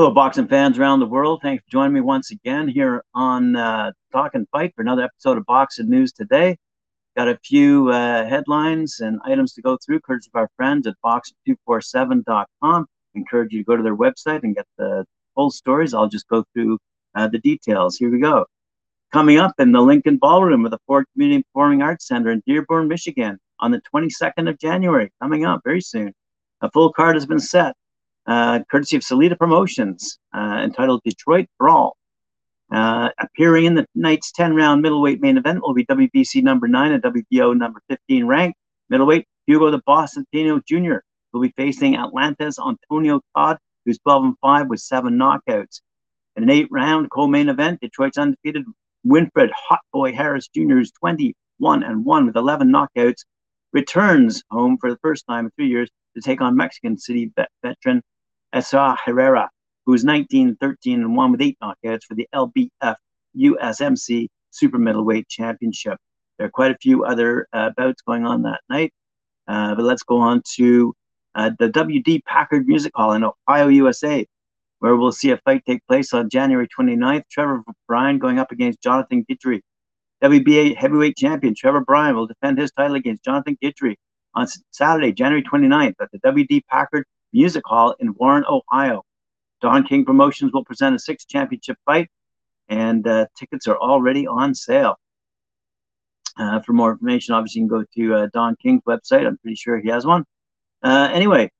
Hello, boxing fans around the world. Thanks for joining me once again here on uh, Talk and Fight for another episode of Boxing News today. Got a few uh, headlines and items to go through, courtesy of our friends at boxing247.com. Encourage you to go to their website and get the full stories. I'll just go through uh, the details. Here we go. Coming up in the Lincoln Ballroom of the Ford Community Performing Arts Center in Dearborn, Michigan on the 22nd of January, coming up very soon. A full card has been set uh, courtesy of Salita Promotions, uh, entitled Detroit Brawl. Uh, appearing in the night's 10 round middleweight main event will be WBC number 9 and WBO number 15 ranked middleweight Hugo the Boss Centeno Jr. will be facing Atlanta's Antonio Todd, who's 12 and 5 with seven knockouts. In an eight round co main event, Detroit's undefeated Winfred Hot Boy Harris Jr., who's 21 and 1 with 11 knockouts, returns home for the first time in three years to take on Mexican City veteran Esa Herrera, who is 19, 13, and 1 with eight knockouts for the LBF USMC Super Middleweight Championship. There are quite a few other uh, bouts going on that night, uh, but let's go on to uh, the WD Packard Music Hall in Ohio, USA, where we'll see a fight take place on January 29th. Trevor Bryan going up against Jonathan Guidry. WBA heavyweight champion Trevor Bryan will defend his title against Jonathan Guidry on Saturday, January 29th at the WD Packard Music Hall in Warren, Ohio. Don King Promotions will present a six championship fight, and uh, tickets are already on sale. Uh, for more information, obviously, you can go to uh, Don King's website. I'm pretty sure he has one. Uh, anyway,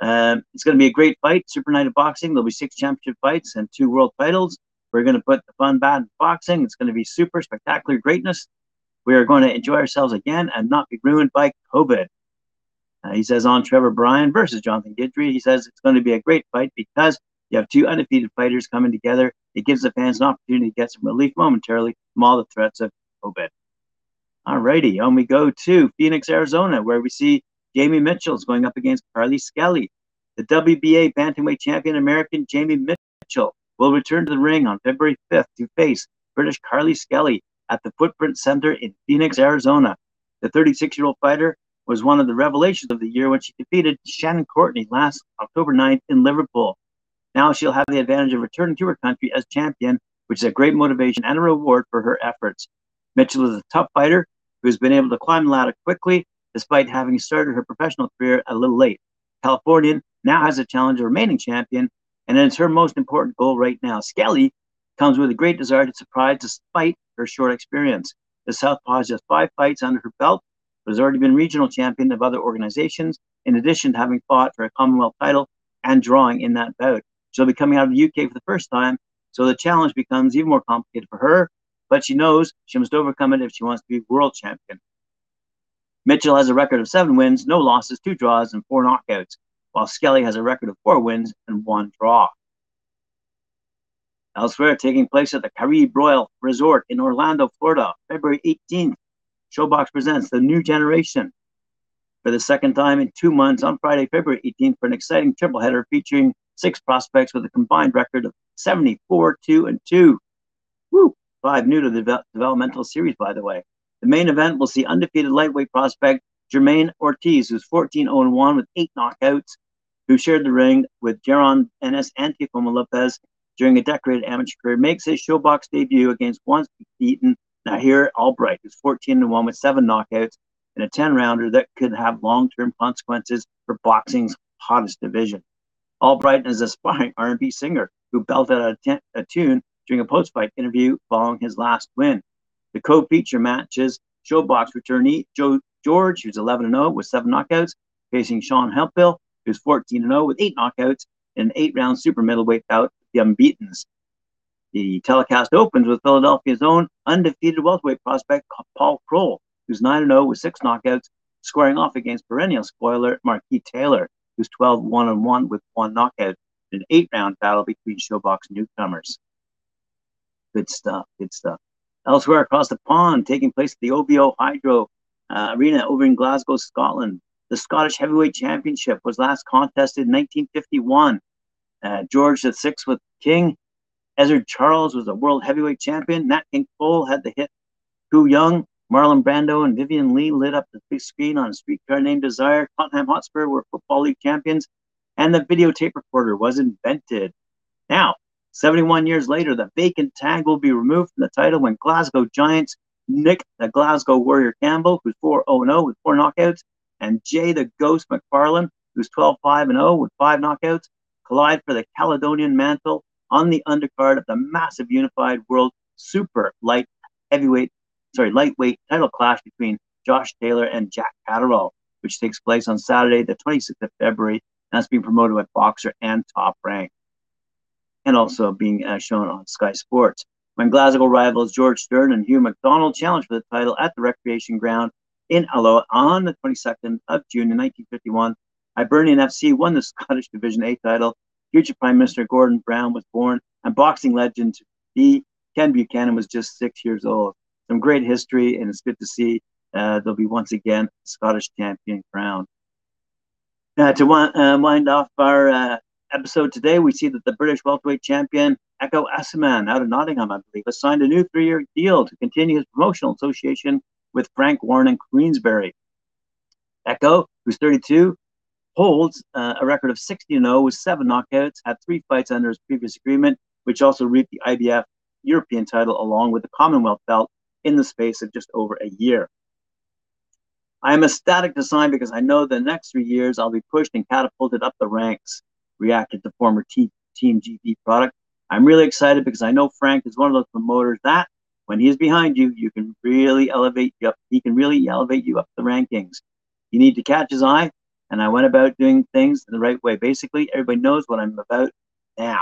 uh, it's going to be a great fight. Super Night of Boxing. There'll be six championship fights and two world titles. We're going to put the fun bad in boxing. It's going to be super spectacular greatness. We are going to enjoy ourselves again and not be ruined by COVID. Uh, he says on Trevor Bryan versus Jonathan Guidry, he says it's going to be a great fight because you have two undefeated fighters coming together. It gives the fans an opportunity to get some relief momentarily from all the threats of COVID. All righty, on we go to Phoenix, Arizona, where we see Jamie Mitchell's going up against Carly Skelly. The WBA bantamweight champion American Jamie Mitchell will return to the ring on February 5th to face British Carly Skelly at the Footprint Center in Phoenix, Arizona. The 36 year old fighter was one of the revelations of the year when she defeated Shannon Courtney last October 9th in Liverpool. Now she'll have the advantage of returning to her country as champion, which is a great motivation and a reward for her efforts. Mitchell is a tough fighter who's been able to climb the ladder quickly despite having started her professional career a little late. Californian now has a challenge of remaining champion, and it's her most important goal right now. Skelly comes with a great desire to surprise despite her short experience. The Southpaw has just five fights under her belt but has already been regional champion of other organizations, in addition to having fought for a Commonwealth title and drawing in that bout. She'll be coming out of the UK for the first time, so the challenge becomes even more complicated for her, but she knows she must overcome it if she wants to be world champion. Mitchell has a record of seven wins, no losses, two draws, and four knockouts, while Skelly has a record of four wins and one draw. Elsewhere, taking place at the Caribe Royal Resort in Orlando, Florida, February 18th, ShoBox presents The New Generation for the second time in two months on Friday, February 18th, for an exciting triple header featuring six prospects with a combined record of 74, 2, and 2. Woo! Five new to the de- developmental series, by the way. The main event will see undefeated lightweight prospect Jermaine Ortiz, who's 14 0 1 with eight knockouts, who shared the ring with Jaron Ennis and Teofimo Lopez during a decorated amateur career, makes his ShoBox debut against once beaten now Nahir Albright, who's 14 and 1 with seven knockouts in a 10 rounder that could have long term consequences for boxing's hottest division. Albright is a aspiring R&B singer who belted out a, tune during a post-fight interview following his last win. The co-feature matches ShoBox returnee Joe George, who's 11 0 with seven knockouts, facing Sean Hemphill, who's 14 0 with eight knockouts in an eight-round super middleweight bout the unbeaten's. The telecast opens with Philadelphia's own undefeated welterweight prospect Paul Kroll, who's 9 0 with six knockouts, squaring off against perennial spoiler Marquis Taylor, who's 12 1 1 with one knockout in an eight round battle between ShoBox newcomers. Good stuff, good stuff. Elsewhere across the pond, taking place at the OVO Hydro uh, Arena over in Glasgow, Scotland, the Scottish Heavyweight Championship was last contested in 1951. Uh, George VI with King Ezzard Charles was a world heavyweight champion. Nat King Cole had the hit Too Young. Marlon Brando and Vivien Leigh lit up the big screen on a streetcar named Desire. Tottenham Hotspur were Football League champions. And the videotape recorder was invented. Now, 71 years later, the vacant tag will be removed from the title when Glasgow Giants Nick the Glasgow Warrior Campbell, who's 4 0 with four knockouts, and Jay the Ghost McFarlane, who's 12 5 0 with five knockouts, collide for the Caledonian mantle on the undercard of the massive unified world super light heavyweight, sorry, lightweight title clash between Josh Taylor and Jack Catterall, which takes place on Saturday, the 26th of February, and that's being promoted by Boxxer and Top Rank, and also being uh, shown on Sky Sports. When Glasgow rivals George Stern and Hugh McDonald challenged for the title at the Recreation Ground in Alloa on the 22nd of June in 1951, Hibernian FC won the Scottish Division A title. Future Prime Minister Gordon Brown was born, and boxing legend B. Ken Buchanan was just six years old. Some great history, and it's good to see uh, there'll be once again Scottish champion crowned. Uh, to wind, off our uh, episode today, we see that the British welterweight champion Ekow Essuman out of Nottingham, I believe, has signed a new three-year deal to continue his promotional association with Frank Warren and Queensberry. Echo, who's 32, holds uh, a record of 60-0 with seven knockouts, had three fights under his previous agreement, which also reaped the IBF European title along with the Commonwealth belt in the space of just over a year. I am ecstatic to sign because I know the next three years I'll be pushed and catapulted up the ranks, reacted the former Team GB product. I'm really excited because I know Frank is one of those promoters that when he is behind you, you can really elevate you up. He can really elevate you up the rankings. You need to catch his eye, and I went about doing things the right way. Basically, everybody knows what I'm about now.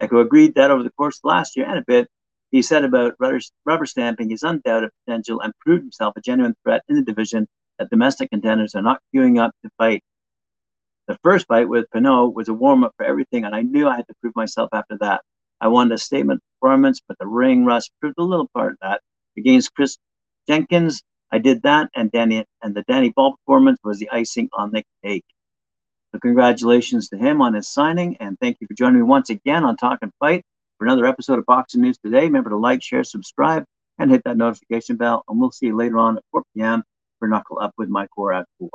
Ekow agreed that over the course of last year and a bit, he said about rubber stamping his undoubted potential and proved himself a genuine threat in the division that domestic contenders are not queuing up to fight. The first fight with Pineau was a warm up for everything, and I knew I had to prove myself after that. I wanted a statement performance, but the ring rust proved a little part of that. Against Chris Jenkins, I did that, and Danny and the Danny Ball performance was the icing on the cake. So congratulations to him on his signing, and thank you for joining me once again on Talk and Fight for another episode of Boxing News Today. Remember to like, share, subscribe, and hit that notification bell, and we'll see you later on at 4 p.m. for Knuckle Up with Mike War at 4.